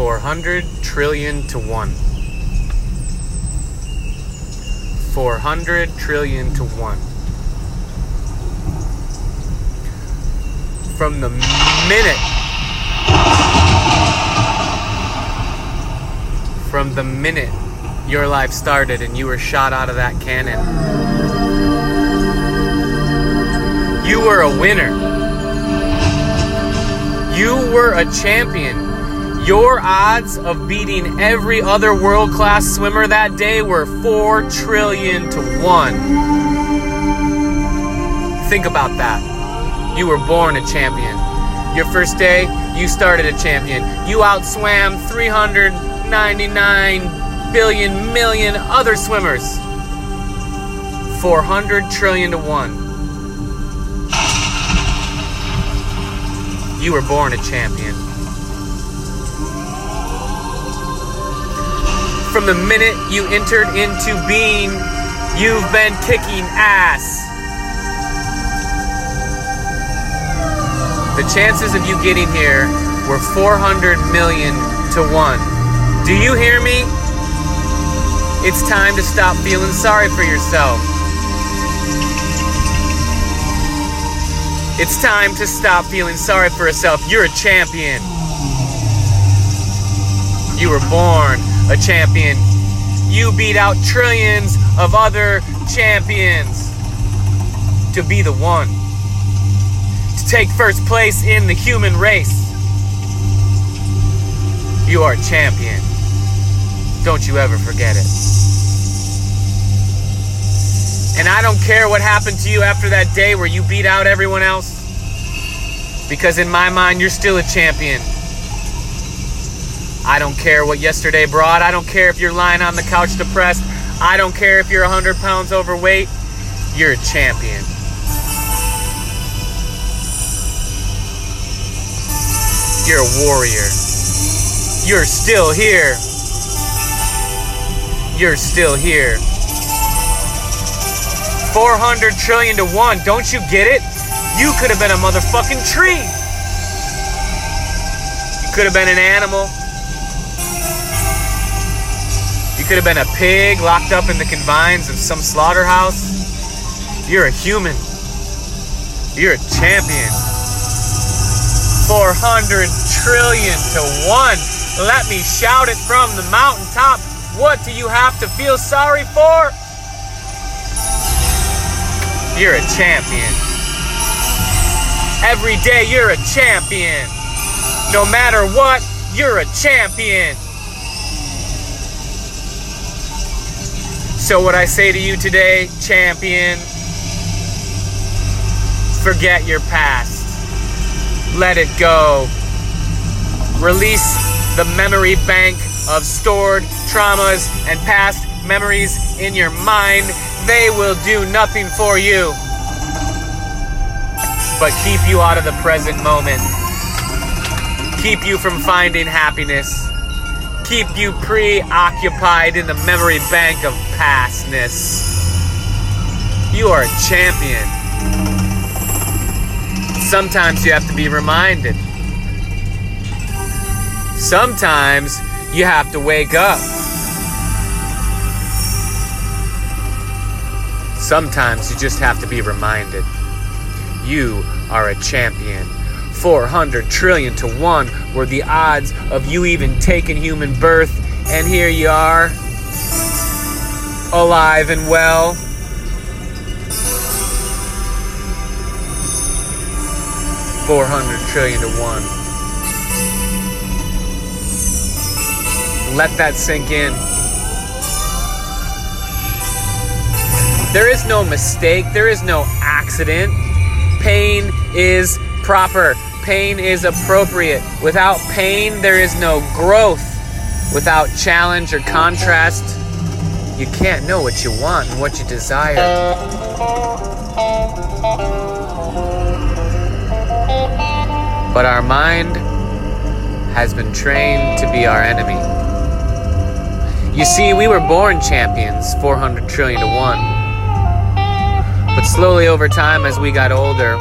400 trillion to 1. 400 trillion to 1. From the minute from the minute your life started and you were shot out of that cannon, you were a winner. You were a champion. Your odds of beating every other world class swimmer that day were 4 trillion to 1. Think about that. You were born a champion. Your first day, you started a champion. You outswam 399 billion million other swimmers. 400 trillion to 1. You were born a champion. From the minute you entered into being, you've been kicking ass. The chances of you getting here were 400 million to 1. Do you hear me? It's time to stop feeling sorry for yourself. It's time to stop feeling sorry for yourself. You're a champion. You were born a champion. You beat out trillions of other champions to be the one. To take first place in the human race. You are a champion. Don't you ever forget it. And I don't care what happened to you after that day where you beat out everyone else. Because in my mind, you're still a champion. I don't care what yesterday brought. I don't care if you're lying on the couch depressed. I don't care if you're 100 pounds overweight. You're a champion. You're a warrior. You're still here. You're still here. 400 trillion to 1. Don't you get it? You could have been a motherfucking tree. You could have been an animal. Could have been a pig locked up in the confines of some slaughterhouse. You're a human. You're a champion. 400 trillion to 1. Let me shout it from the mountaintop. What do you have to feel sorry for? You're a champion. Every day you're a champion. No matter what, you're a champion. So, what I say to you today, champion, forget your past. Let it go. Release the memory bank of stored traumas and past memories in your mind. They will do nothing for you but keep you out of the present moment. Keep you from finding happiness. Keep you preoccupied in the memory bank of pastness. You are a champion. Sometimes you have to be reminded. Sometimes you have to wake up. Sometimes you just have to be reminded. You are a champion. 400 trillion to 1 were the odds of you even taking human birth, and here you are, alive and well. Four hundred trillion to one. Let that sink in. There is no mistake, there is no accident. Pain is proper, pain is appropriate. Without pain, there is no growth. Without challenge or contrast, you can't know what you want and what you desire. But our mind has been trained to be our enemy. You see, we were born champions, 400 trillion to 1. But slowly over time, as we got older,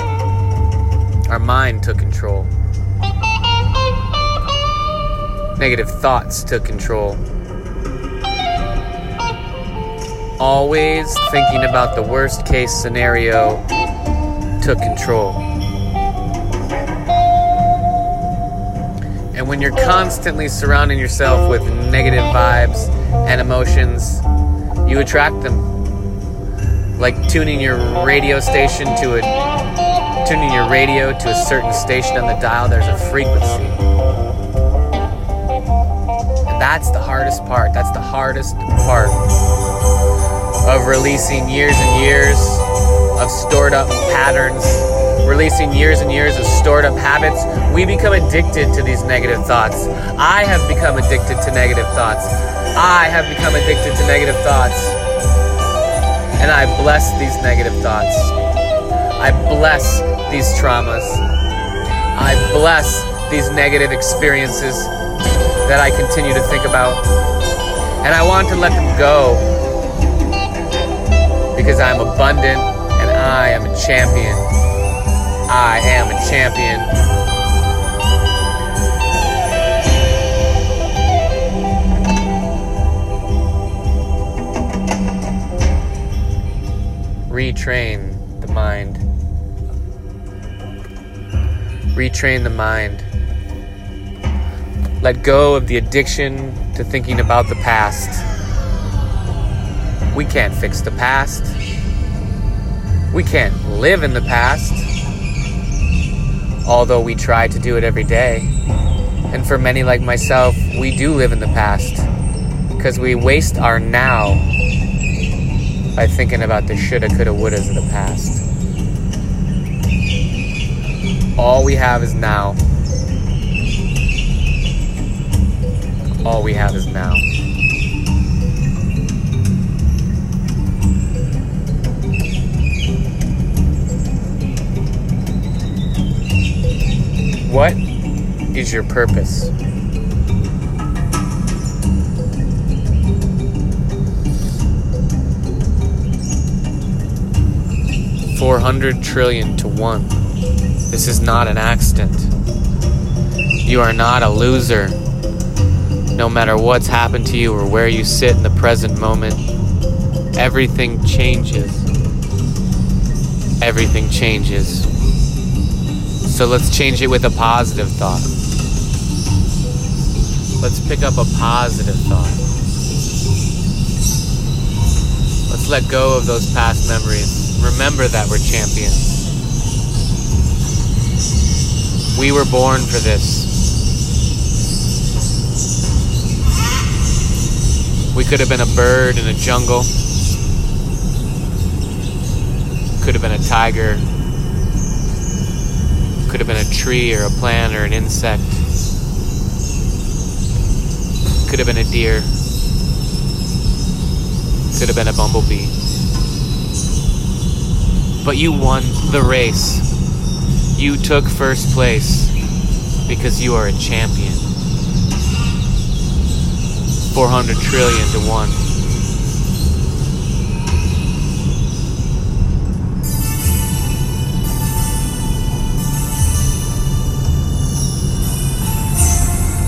our mind took control. Negative thoughts took control. Always thinking about the worst case scenario took control. And when you're constantly surrounding yourself with negative vibes and emotions, you attract them. Like tuning your radio station to a tuning your radio to a certain station on the dial, there's a frequency. And that's the hardest part. That's the hardest part of releasing years and years of stored up patterns, releasing years and years of stored up habits, we become addicted to these negative thoughts. I have become addicted to negative thoughts. I have become addicted to negative thoughts. And I bless these negative thoughts. I bless these traumas. I bless these negative experiences that I continue to think about. And I want to let them go because I'm abundant and I am a champion. I am a champion. Retrain the mind. Retrain the mind. Let go of the addiction to thinking about the past. We can't fix the past. We can't live in the past. Although we try to do it every day. And for many like myself, we do live in the past. Because we waste our now by thinking about the shoulda, coulda, wouldas of the past. All we have is now. All we have is now. What is your purpose? Four hundred trillion to one. This is not an accident. You are not a loser. No matter what's happened to you or where you sit in the present moment, everything changes. Everything changes. So let's change it with a positive thought. Let's pick up a positive thought. Let's let go of those past memories. Remember that we're champions. We were born for this. We could have been a bird in a jungle. Could have been a tiger could have been a tree or a plant or an insect. Could have been a deer. Could have been a bumblebee. But you won the race. You took first place because you are a champion. 400 trillion to 1.